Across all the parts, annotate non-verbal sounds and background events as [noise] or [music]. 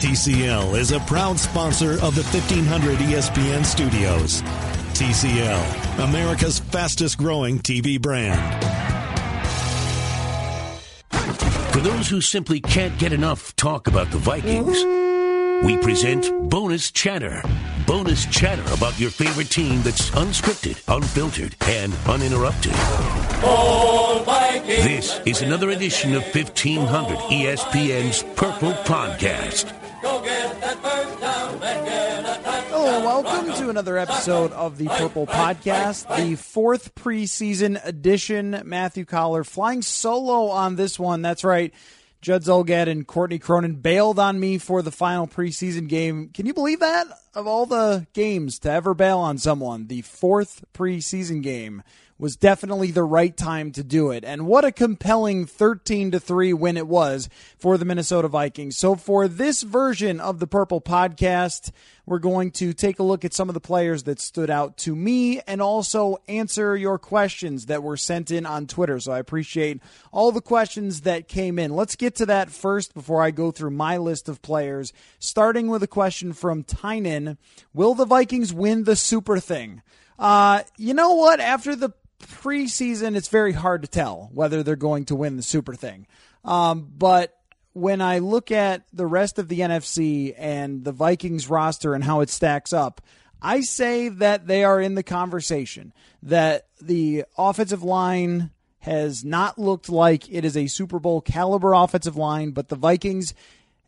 TCL is a proud sponsor of the 1500 ESPN studios. TCL, America's fastest growing TV brand. For those who simply can't get enough talk about the Vikings, we present Bonus Chatter. Bonus chatter about your favorite team that's unscripted, unfiltered, and uninterrupted. This is another edition of 1500 ESPN's Purple Podcast. Another episode of the Purple Podcast, the fourth preseason edition. Matthew Coller flying solo on this one. That's right. Judd Zulgad and Courtney Cronin bailed on me for the final preseason game. Can you believe that? Of all the games to ever bail on someone, the fourth preseason game was definitely the right time to do it. And what a compelling 13 to 3 win it was for the Minnesota Vikings. So for this version of the Purple podcast, we're going to take a look at some of the players that stood out to me and also answer your questions that were sent in on Twitter. So I appreciate all the questions that came in. Let's get to that first before I go through my list of players, starting with a question from Tynan. Will the Vikings win the super thing? Uh, you know what? After the preseason, it's very hard to tell whether they're going to win the super thing. Um, but when I look at the rest of the NFC and the Vikings roster and how it stacks up, I say that they are in the conversation. That the offensive line has not looked like it is a Super Bowl caliber offensive line, but the Vikings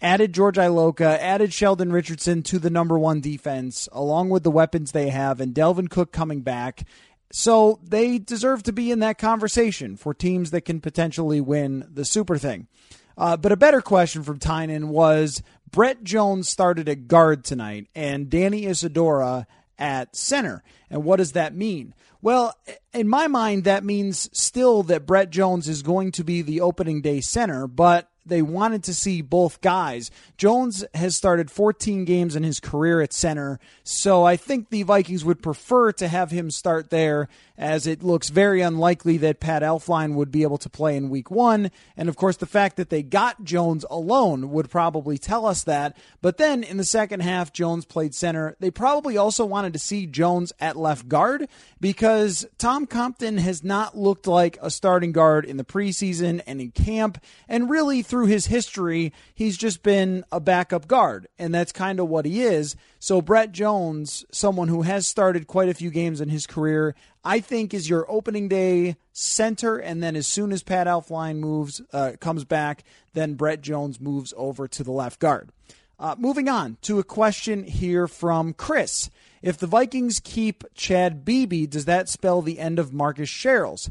added George Iloka, added Sheldon Richardson to the number one defense, along with the weapons they have, and Dalvin Cook coming back. So they deserve to be in that conversation for teams that can potentially win the super thing. Uh, but a better question from Tynan was Brett Jones started at guard tonight and Danny Isidora at center. And what does that mean? Well, in my mind, that means still that Brett Jones is going to be the opening day center, but they wanted to see both guys. Jones has started 14 games in his career at center, so I think the Vikings would prefer to have him start there, as it looks very unlikely that Pat Elflein would be able to play in week one. And of course, the fact that they got Jones alone would probably tell us that. But then in the second half, Jones played center. They probably also wanted to see Jones at left guard because Tom Compton has not looked like a starting guard in the preseason and in camp, and really through his history, he's just been a backup guard, and that's kind of what he is. So Brett Jones, someone who has started quite a few games in his career, I think is your opening day center, and then as soon as Pat Elflein moves uh, comes back, then Brett Jones moves over to the left guard. Uh, moving on to a question here from Chris. If the Vikings keep Chad Beebe, does that spell the end of Marcus Sherels?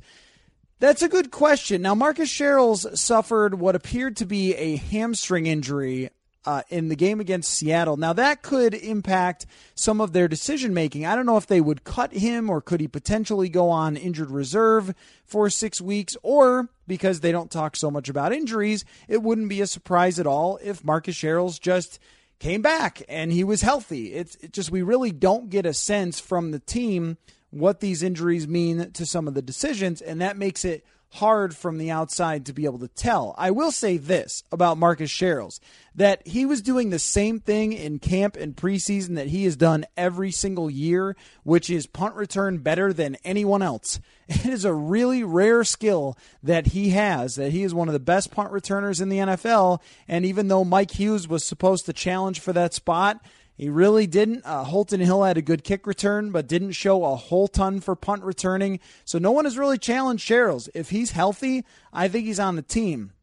That's a good question. Now, Marcus Sherels suffered what appeared to be a hamstring injury uh, in the game against Seattle. Now, that could impact some of their decision making. I don't know if they would cut him or could he potentially go on injured reserve for six weeks, or because they don't talk so much about injuries, it wouldn't be a surprise at all if Marcus Sherels just came back and he was healthy. It's it just we really don't get a sense from the team what these injuries mean to some of the decisions, and that makes it hard from the outside to be able to tell. I will say this about Marcus Sherels that he was doing the same thing in camp and preseason that he has done every single year, which is punt return better than anyone else. [laughs] It is a really rare skill that he has, that he is one of the best punt returners in the NFL. And even though Mike Hughes was supposed to challenge for that spot, he really didn't. Uh, Holton Hill had a good kick return, but didn't show a whole ton for punt returning. So no one has really challenged Sherels. If he's healthy, I think he's on the team.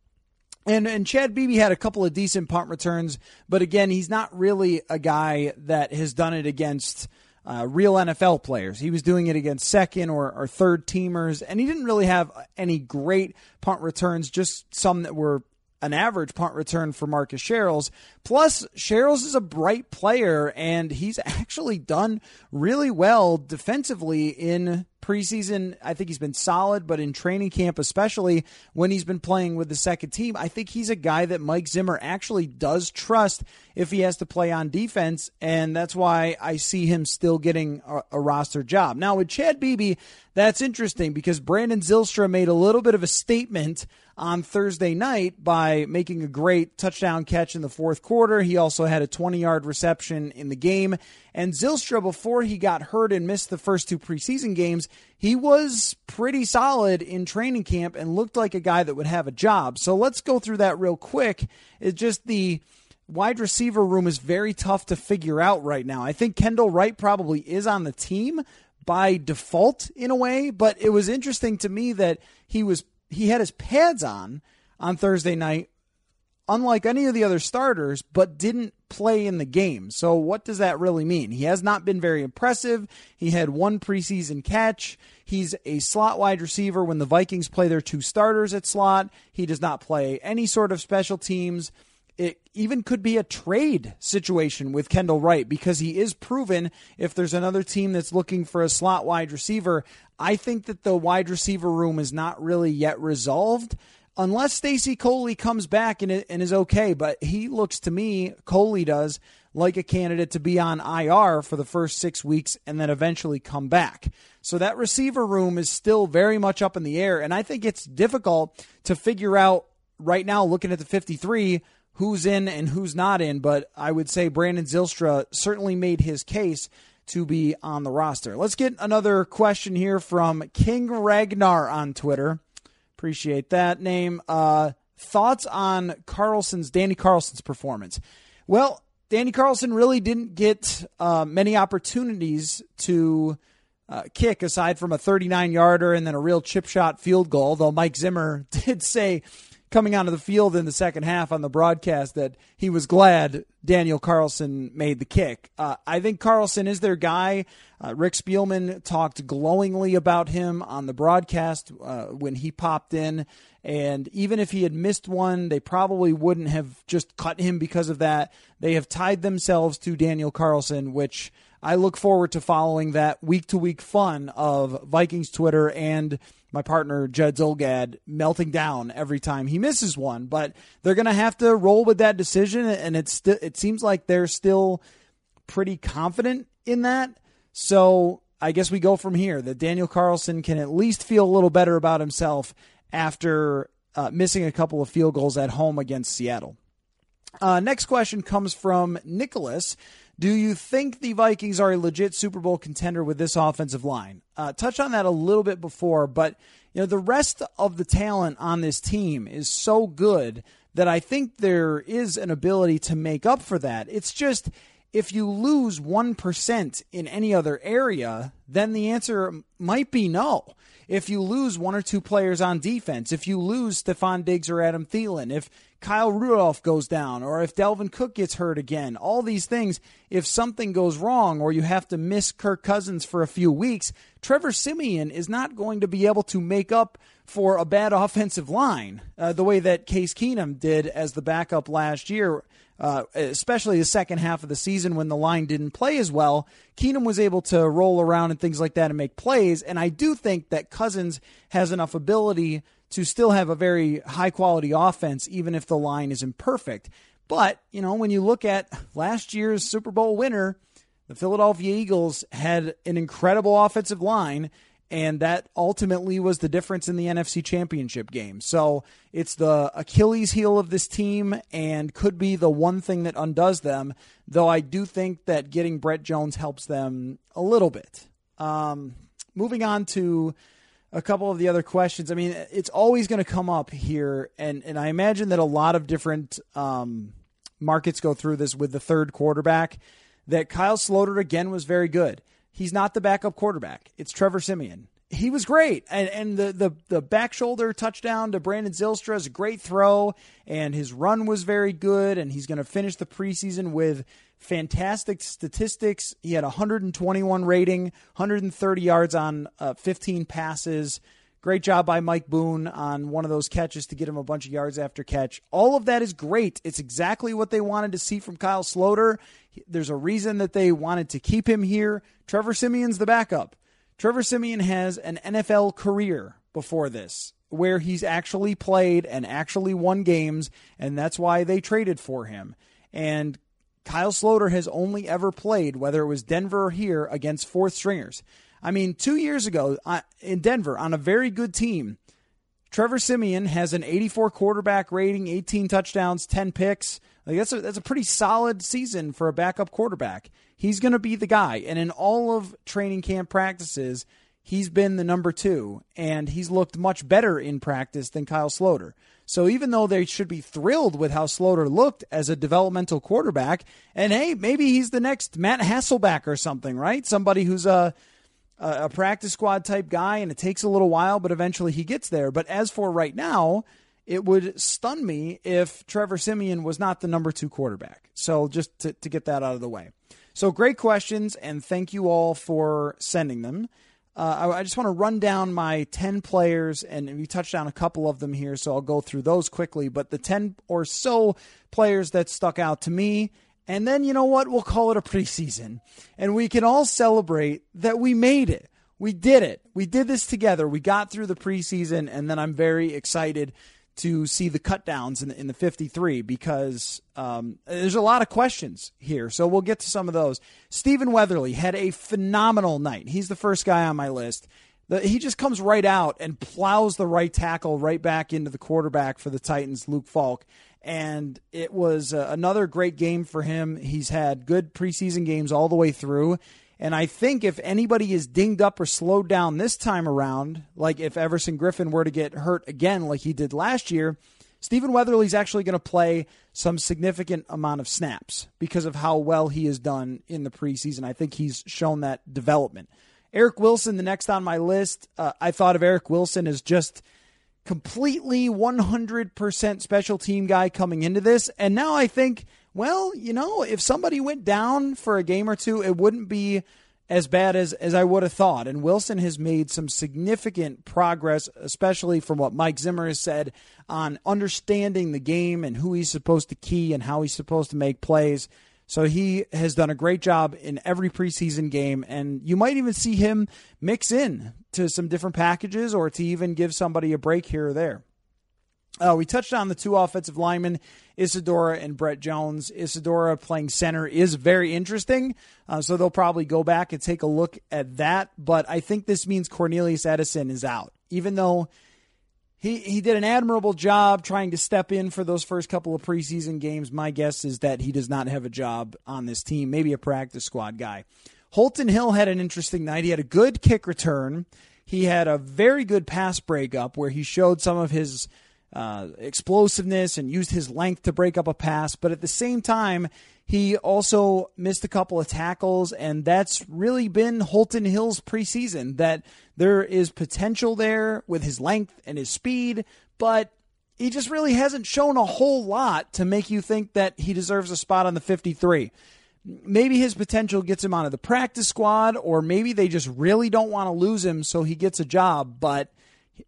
And and Chad Beebe had a couple of decent punt returns, but again, he's not really a guy that has done it against uh, real NFL players. He was doing it against second or, or third teamers, and he didn't really have any great punt returns, just some that were an average punt return for Marcus Sherels. Plus, Sherels is a bright player, and he's [laughs] actually done really well defensively in preseason. I think he's been solid, but in training camp, especially when he's been playing with the second team, I think he's a guy that Mike Zimmer actually does trust if he has to play on defense, and that's why I see him still getting a, a roster job. Now, with Chad Beebe, that's interesting because Brandon Zylstra made a little bit of a statement on Thursday night by making a great touchdown catch in the fourth quarter. He also had a 20 yard reception in the game. And Zylstra, before he got hurt and missed the first two preseason games, he was pretty solid in training camp and looked like a guy that would have a job. So let's go through that real quick. It's just the wide receiver room is very tough to figure out right now. I think Kendall Wright probably is on the team by default in a way, but it was interesting to me that he was he had his pads on on Thursday night, unlike any of the other starters, but didn't play in the game. So, what does that really mean? He has not been very impressive. He had one preseason catch. He's a slot wide receiver when the Vikings play their two starters at slot. He does not play any sort of special teams. It even could be a trade situation with Kendall Wright because he is proven if there's another team that's looking for a slot wide receiver, I think that the wide receiver room is not really yet resolved unless Stacy Coley comes back and, and is okay. But he looks to me, Coley does, like a candidate to be on IR for the first six weeks and then eventually come back. So that receiver room is still very much up in the air. And I think it's difficult to figure out right now, looking at the 53, who's in and who's not in. But I would say Brandon Zylstra certainly made his case to be on the roster. Let's get another question here from King Ragnar on Twitter. Appreciate that name. Uh, thoughts on Carlson's Danny Carlson's performance? Well, Danny Carlson really didn't get uh, many opportunities to uh, kick aside from a 39 yarder and then a real chip shot field goal. Though Mike Zimmer [laughs] did say coming onto the field in the second half on the broadcast that he was glad Daniel Carlson made the kick. Uh, I think Carlson is their guy. Uh, Rick Spielman talked glowingly about him on the broadcast uh, when he popped in. And even if he had missed one, they probably wouldn't have just cut him because of that. They have tied themselves to Daniel Carlson, which I look forward to following that week to week fun of Vikings Twitter and my partner Jed Zulgad melting down every time he misses one. But they're going to have to roll with that decision, and it's st- it seems like they're still pretty confident in that. So I guess we go from here. That Daniel Carlson can at least feel a little better about himself after uh, missing a couple of field goals at home against Seattle. Uh, next question comes from Nicholas. Do you think the Vikings are a legit Super Bowl contender with this offensive line? Uh, touched on that a little bit before, but you know the rest of the talent on this team is so good that I think there is an ability to make up for that. It's just if you lose 1% in any other area, then the answer might be no. If you lose one or two players on defense, if you lose Stefon Diggs or Adam Thielen, if Kyle Rudolph goes down or if Dalvin Cook gets hurt again, all these things, if something goes wrong or you have to miss Kirk Cousins for a few weeks, Trevor Siemian is not going to be able to make up for a bad offensive line uh, the way that Case Keenum did as the backup last year. Uh, especially the second half of the season when the line didn't play as well, Keenum was able to roll around and things like that and make plays. And I do think that Cousins has enough ability to still have a very high quality offense, even if the line isn't perfect. But, you know, when you look at last year's Super Bowl winner, the Philadelphia Eagles had an incredible offensive line, and that ultimately was the difference in the NFC Championship game. So it's the Achilles heel of this team and could be the one thing that undoes them, though I do think that getting Brett Jones helps them a little bit. Um, moving on to a couple of the other questions. I mean, it's always going to come up here, and, and I imagine that a lot of different um, markets go through this with the third quarterback. That Kyle Sloter again was very good. He's not the backup quarterback. It's Trevor Siemian. He was great, and and the the the back shoulder touchdown to Brandon Zylstra is a great throw, and his run was very good, and he's going to finish the preseason with fantastic statistics. He had 121 rating, 130 yards on uh, 15 passes. Great job by Mike Boone on one of those catches to get him a bunch of yards after catch. All of that is great. It's exactly what they wanted to see from Kyle Sloter. There's a reason that they wanted to keep him here. Trevor Siemian's the backup. Trevor Siemian has an NFL career before this where he's actually played and actually won games, and that's why they traded for him. And Kyle Sloter has only ever played, whether it was Denver or here, against fourth stringers. I mean, two years ago in Denver on a very good team, Trevor Siemian has an 84 quarterback rating, 18 touchdowns, 10 picks. Like that's a, that's a pretty solid season for a backup quarterback. He's going to be the guy. And in all of training camp practices, he's been the number two, and he's looked much better in practice than Kyle Sloter. So even though they should be thrilled with how Sloter looked as a developmental quarterback, and hey, maybe he's the next Matt Hasselbeck or something, right? Somebody who's uh, a practice squad type guy, and it takes a little while, but eventually he gets there. But as for right now, it would stun me if Trevor Siemian was not the number two quarterback. So just to, to get that out of the way. So great questions, and thank you all for sending them. Uh, I, I, just want to run down my 10 players, and we touched on a couple of them here, so I'll go through those quickly. But the 10 or so players that stuck out to me, and then you know what? We'll call it a preseason, and we can all celebrate that we made it. We did it. We did this together. We got through the preseason, and then I'm very excited to see the cutdowns in the, in the 53 because um, there's a lot of questions here. So we'll get to some of those. Stephen Weatherly had a phenomenal night. He's the first guy on my list. The, he just comes right out and plows the right tackle right back into the quarterback for the Titans, Luke Falk. And it was uh, another great game for him. He's had good preseason games all the way through. And I think if anybody is dinged up or slowed down this time around, like if Everson Griffen were to get hurt again like he did last year, Stephen Weatherly's actually going to play some significant amount of snaps because of how well he has done in the preseason. I think he's shown that development. Eric Wilson, the next on my list, uh, I thought of Eric Wilson as just completely 100% special team guy coming into this. And now I think well, you know, if somebody went down for a game or two, it wouldn't be as bad as, as I would have thought. And Wilson has made some significant progress, especially from what Mike Zimmer has said on understanding the game and who he's supposed to key and how he's supposed to make plays. So he has done a great job in every preseason game, and you might even see him mix in to some different packages or to even give somebody a break here or there. Uh, we touched on the two offensive linemen, Isidora and Brett Jones. Isidora playing center is very interesting, uh, so they'll probably go back and take a look at that. But I think this means Cornelius Edison is out, even though he he did an admirable job trying to step in for those first couple of preseason games. My guess is that he does not have a job on this team, maybe a practice squad guy. Holton Hill had an interesting night. He had a good kick return. He had a very good pass breakup where he showed some of his uh, explosiveness and used his length to break up a pass. But at the same time, he also missed a couple of tackles, and that's really been Holton Hill's preseason. That there is potential there with his length and his speed, but he just really hasn't shown a whole lot to make you think that he deserves a spot on the 53. Maybe his potential gets him onto the practice squad, or maybe they just really don't want to lose him so he gets a job. But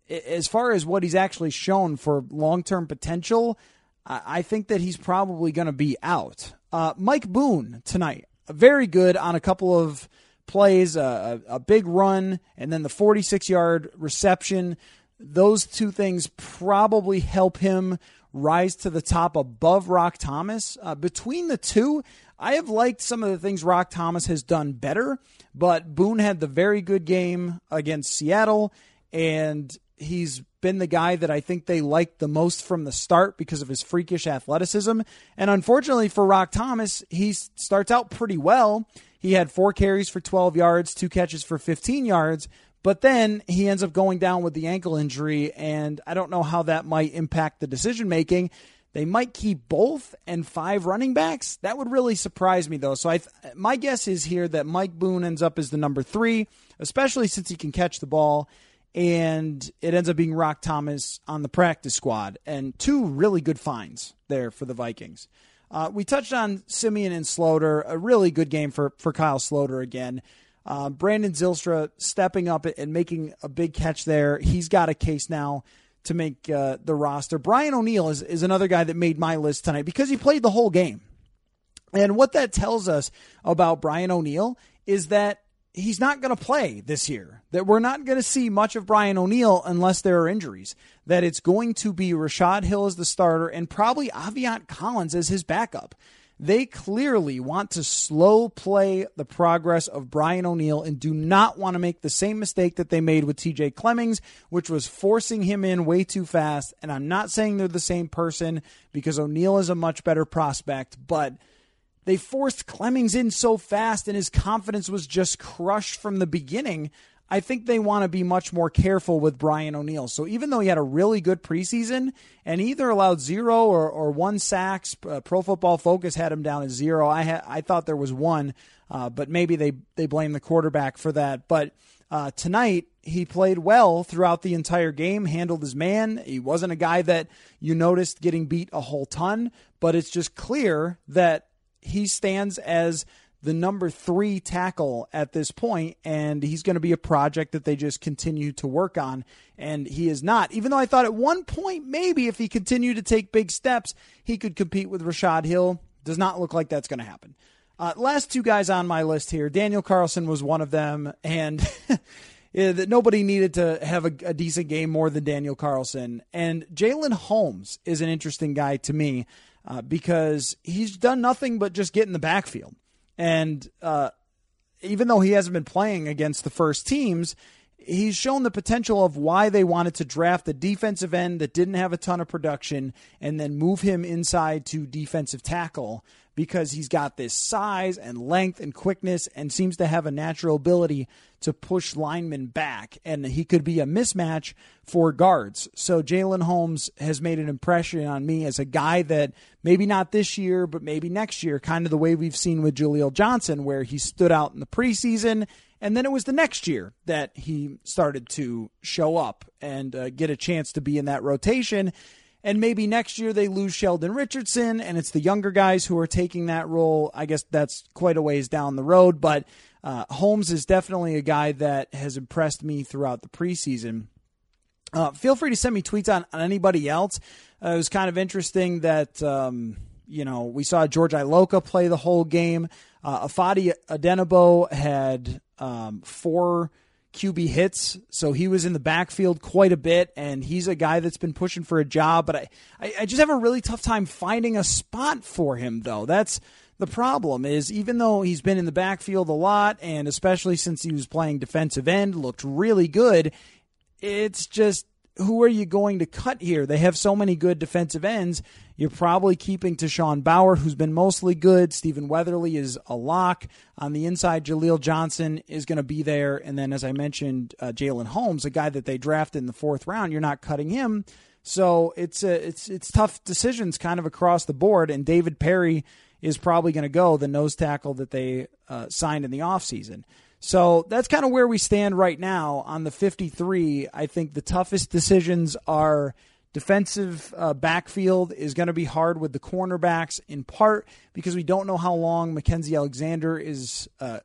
as far as what he's actually shown for long term potential, I think that he's probably going to be out. Uh, Mike Boone tonight, very good on a couple of plays, a, a big run, and then the 46 yard reception. Those two things probably help him rise to the top above Rock Thomas. Uh, between the two, I have liked some of the things Rock Thomas has done better, but Boone had the very good game against Seattle, and he's been the guy that I think they liked the most from the start because of his freakish athleticism. And unfortunately for Rock Thomas, he starts out pretty well. He had four carries for 12 yards, two catches for 15 yards, but then he ends up going down with the ankle injury, and I don't know how that might impact the decision making. They might keep both and five running backs. That would really surprise me, though. So I, my guess is here that Mike Boone ends up as the number three, especially since he can catch the ball, and it ends up being Rock Thomas on the practice squad, and two really good finds there for the Vikings. Uh, we touched on Siemian and Sloter, a really good game for for Kyle Sloter again. Uh, Brandon Zylstra stepping up and making a big catch there. He's got a case now to make uh, the roster. Brian O'Neill is, is another guy that made my list tonight because he played the whole game. And what that tells us about Brian O'Neill is that he's not going to play this year. That we're not going to see much of Brian O'Neill unless there are injuries. That it's going to be Rashad Hill as the starter and probably Aviante Collins as his backup. They clearly want to slow play the progress of Brian O'Neill and do not want to make the same mistake that they made with TJ Clemmings, which was forcing him in way too fast. And I'm not saying they're the same person because O'Neill is a much better prospect, but they forced Clemmings in so fast and his confidence was just crushed from the beginning I think they want to be much more careful with Brian O'Neill. So even though he had a really good preseason and either allowed zero or, or one sacks, uh, Pro Football Focus had him down at zero. I ha- I thought there was one, uh, but maybe they they blame the quarterback for that. But uh, tonight he played well throughout the entire game, handled his man. He wasn't a guy that you noticed getting beat a whole ton, but it's just clear that he stands as the number three tackle at this point, and he's going to be a project that they just continue to work on. And he is not, even though I thought at one point maybe if he continued to take big steps, he could compete with Rashad Hill. Does not look like that's going to happen. Uh, last two guys on my list here, Daniel Carlson was one of them, and [laughs] that nobody needed to have a, a, decent game more than Daniel Carlson. And Jalyn Holmes is an interesting guy to me uh, because he's done nothing but just get in the backfield. And uh, even though he hasn't been playing against the first teams, he's shown the potential of why they wanted to draft a defensive end that didn't have a ton of production and then move him inside to defensive tackle because he's got this size and length and quickness and seems to have a natural ability to push linemen back. And he could be a mismatch for guards. So Jalyn Holmes has made an impression on me as a guy that maybe not this year, but maybe next year, kind of the way we've seen with Jaleel Johnson, where he stood out in the preseason. And then it was the next year that he started to show up and uh, get a chance to be in that rotation. And maybe next year they lose Sheldon Richardson and it's the younger guys who are taking that role. I guess that's quite a ways down the road, but uh, Holmes is definitely a guy that has impressed me throughout the preseason. Uh, feel free to send me tweets on, on anybody else. Uh, it was kind of interesting that, um, you know, we saw George Iloka play the whole game. Uh, Ifeadi Odenigbo had um, four QB hits, so he was in the backfield quite a bit, and he's a guy that's been pushing for a job. But I, I, I just have a really tough time finding a spot for him, though. That's the problem is even though he's been in the backfield a lot, and especially since he was playing defensive end, looked really good. It's just who are you going to cut here? They have so many good defensive ends. You're probably keeping Tashawn Bower, who's been mostly good. Stephen Weatherly is a lock. On the inside, Jaleel Johnson is going to be there. And then, as I mentioned, uh, Jalyn Holmes, a guy that they drafted in the fourth round, you're not cutting him. So it's a, it's it's tough decisions kind of across the board. And David Parry is probably going to go, the nose tackle that they uh, signed in the offseason. So that's kind of where we stand right now on the 53. I think the toughest decisions are defensive uh, backfield is going to be hard with the cornerbacks in part because we don't know how long Mackensie Alexander is uh,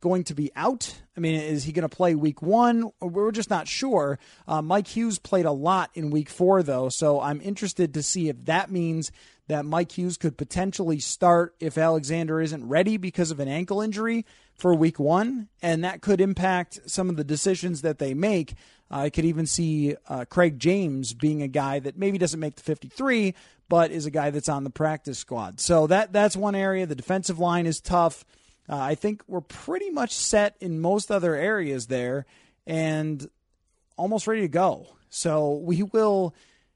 going to be out. I mean, is he going to play week one? We're just not sure. Uh, Mike Hughes played a lot in week four, though, so I'm interested to see if that means that Mike Hughes could potentially start if Alexander isn't ready because of an ankle injury for week one, and that could impact some of the decisions that they make. I could even see uh, Craig James being a guy that maybe doesn't make the 53, but is a guy that's on the practice squad. So that that's one area. The defensive line is tough. Uh, I think we're pretty much set in most other areas there, and almost ready to go. So we will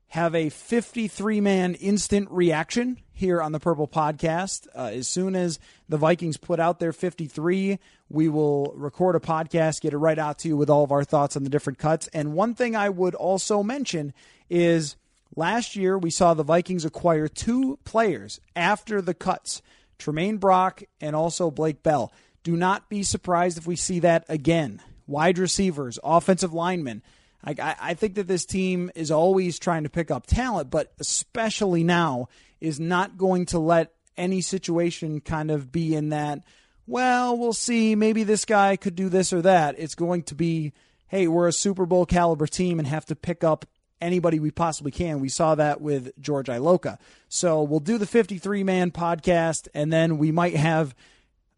have a 53 man instant reaction here on the Purple Podcast. Uh, as soon as the Vikings put out their 53, we will record a podcast, get it right out to you with all of our thoughts on the different cuts. And one thing I would also mention is last year we saw the Vikings acquire two players after the cuts Tremaine Brock and also Blake Bell. Do not be surprised if we see that again. Wide receivers, offensive linemen. I, I think that this team is always trying to pick up talent, but especially now is not going to let any situation kind of be in that, well, we'll see, maybe this guy could do this or that. It's going to be, hey, we're a Super Bowl caliber team and have to pick up anybody we possibly can. We saw that with George Iloka. So we'll do the 53 man podcast, and then we might have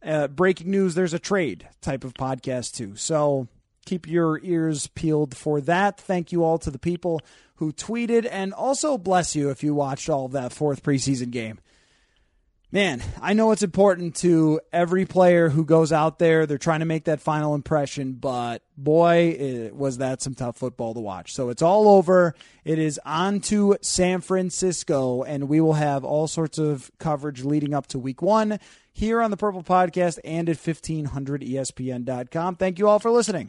uh, breaking news. There's a trade type of podcast too. So keep your ears peeled for that. Thank you all to the people who tweeted, and also bless you if you watched all of that fourth preseason game. Man, I know it's important to every player who goes out there. They're trying to make that final impression, but boy, it, was that some tough football to watch. So it's all over. It is on to San Francisco, and we will have all sorts of coverage leading up to week one here on the Purple Podcast and at 1500ESPN.com. Thank you all for listening.